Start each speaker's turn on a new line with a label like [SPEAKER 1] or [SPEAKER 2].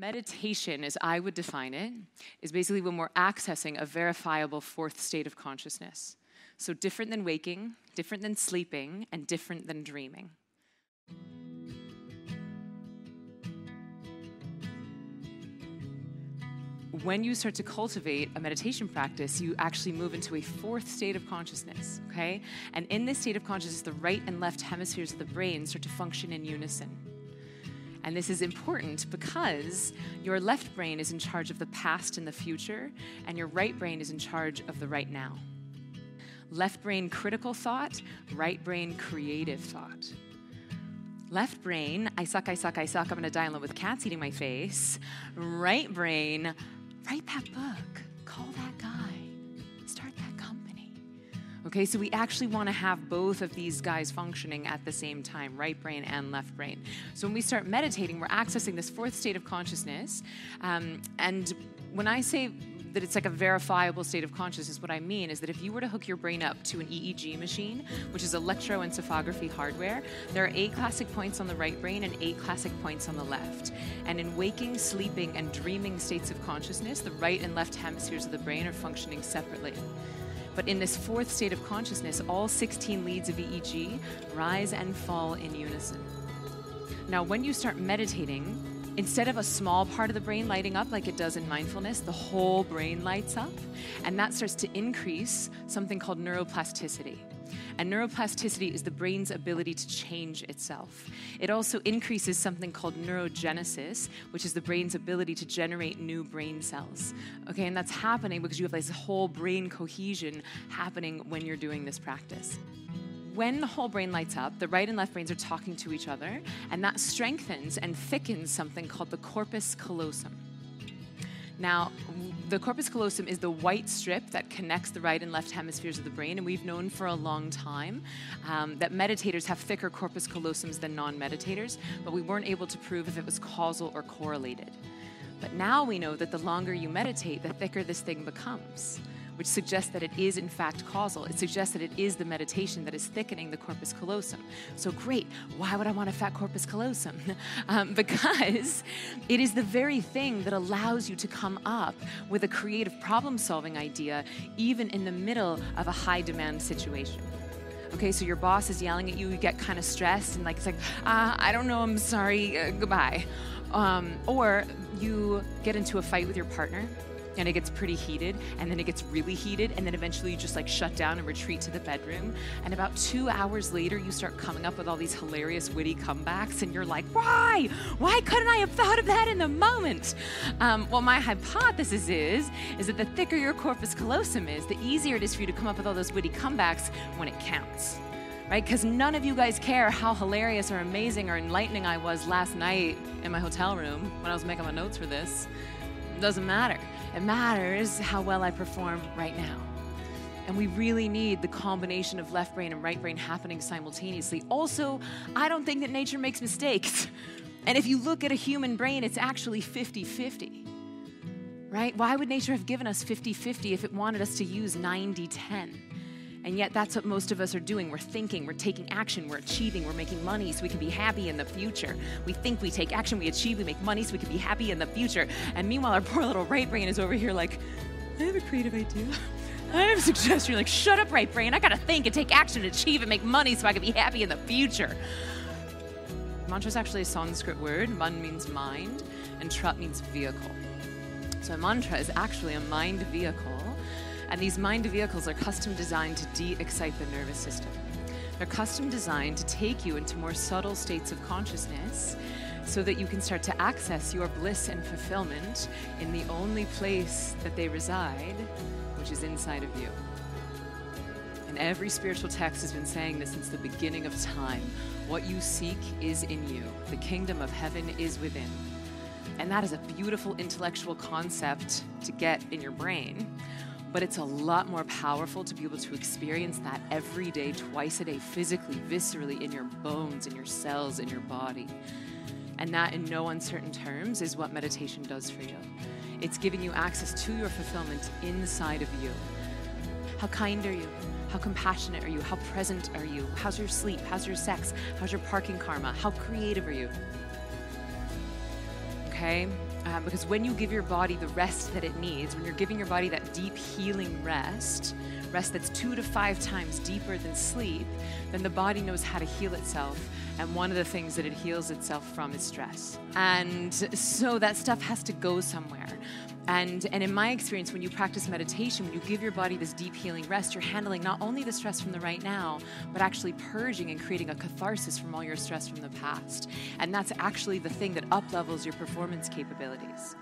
[SPEAKER 1] Meditation, as I would define it, is basically when we're accessing a verifiable fourth state of consciousness. So, different than waking, different than sleeping, and different than dreaming. when you start to cultivate a meditation practice, you actually move into a fourth state of consciousness, okay? And in this state of consciousness, the right and left hemispheres of the brain start to function in unison. And this is important because your left brain is in charge of the past and the future, and your right brain is in charge of the right now. Left brain critical thought, right brain creative thought. Left brain, I suck, I suck, I suck, I'm gonna die with cats eating my face. Right brain, write that book, call that guy. Okay, so we actually want to have both of these guys functioning at the same time, right brain and left brain. So when we start meditating, we're accessing this fourth state of consciousness. Um, and when I say that it's like a verifiable state of consciousness. What I mean is that if you were to hook your brain up to an EEG machine, which is electroencephalography hardware, there are eight classic points on the right brain and eight classic points on the left. And in waking, sleeping, and dreaming states of consciousness, the right and left hemispheres of the brain are functioning separately. But in this fourth state of consciousness, all 16 leads of EEG rise and fall in unison. Now, when you start meditating, instead of a small part of the brain lighting up like it does in mindfulness, the whole brain lights up. And that starts to increase something called neuroplasticity. And neuroplasticity is the brain's ability to change itself. It also increases something called neurogenesis, which is the brain's ability to generate new brain cells. Okay, and that's happening because you have this whole brain cohesion happening when you're doing this practice when the whole brain lights up, the right and left brains are talking to each other, and that strengthens and thickens something called the corpus callosum. Now, the corpus callosum is the white strip that connects the right and left hemispheres of the brain, and we've known for a long time um, that meditators have thicker corpus callosums than non meditators, but we weren't able to prove if it was causal or correlated. But now we know that the longer you meditate, the thicker this thing becomes which suggests that it is in fact causal. It suggests that it is the meditation that is thickening the corpus callosum. So great. Why would I want a fat corpus callosum? um, because it is the very thing that allows you to come up with a creative problem solving idea, even in the middle of a high demand situation. Okay, so your boss is yelling at you, you get kind of stressed, and like it's like, uh, I don't know, I'm sorry, uh, goodbye. Um, or you get into a fight with your partner and it gets pretty heated and then it gets really heated and then eventually you just like shut down and retreat to the bedroom and about two hours later you start coming up with all these hilarious witty comebacks and you're like why why couldn't i have thought of that in the moment um, well my hypothesis is is that the thicker your corpus callosum is the easier it is for you to come up with all those witty comebacks when it counts right? Because none of you guys care how hilarious or amazing or enlightening I was last night in my hotel room when I was making my notes for this. Doesn't matter. It matters how well I perform right now. And we really need the combination of left brain and right brain happening simultaneously. Also, I don't think that nature makes mistakes. And if you look at a human brain, it's actually 50 50. Right? Why would nature have given us 50 50 if it wanted us to use 90 10? And yet, that's what most of us are doing. We're thinking, we're taking action, we're achieving, we're making money so we can be happy in the future. We think, we take action, we achieve, we make money so we can be happy in the future. And meanwhile, our poor little right brain is over here like, I have a creative idea. I have a suggestion. You're like, shut up, right brain. I gotta think and take action, and achieve, and make money so I can be happy in the future. Mantra is actually a Sanskrit word. Man means mind, and trut means vehicle. So a mantra is actually a mind vehicle and these mind vehicles are custom designed to de excite the nervous system. They're custom designed to take you into more subtle states of consciousness so that you can start to access your bliss and fulfillment in the only place that they reside, which is inside of you. And every spiritual text has been saying this since the beginning of time. What you seek is in you, the kingdom of heaven is within. And that is a beautiful intellectual concept to get in your brain. But it's a lot more powerful to be able to experience that every day, twice a day, physically, viscerally, in your bones, in your cells, in your body. And that, in no uncertain terms, is what meditation does for you. It's giving you access to your fulfillment inside of you. How kind are you? How compassionate are you? How present are you? How's your sleep? How's your sex? How's your parking karma? How creative are you? Okay? Um, because when you give your body the rest that it needs, when you're giving your body that deep healing rest, rest that's two to five times deeper than sleep, then the body knows how to heal itself. And one of the things that it heals itself from is stress. And so that stuff has to go somewhere. And, and in my experience, when you practice meditation, when you give your body this deep healing rest, you're handling not only the stress from the right now, but actually purging and creating a catharsis from all your stress from the past. And that's actually the thing that up levels your performance capabilities.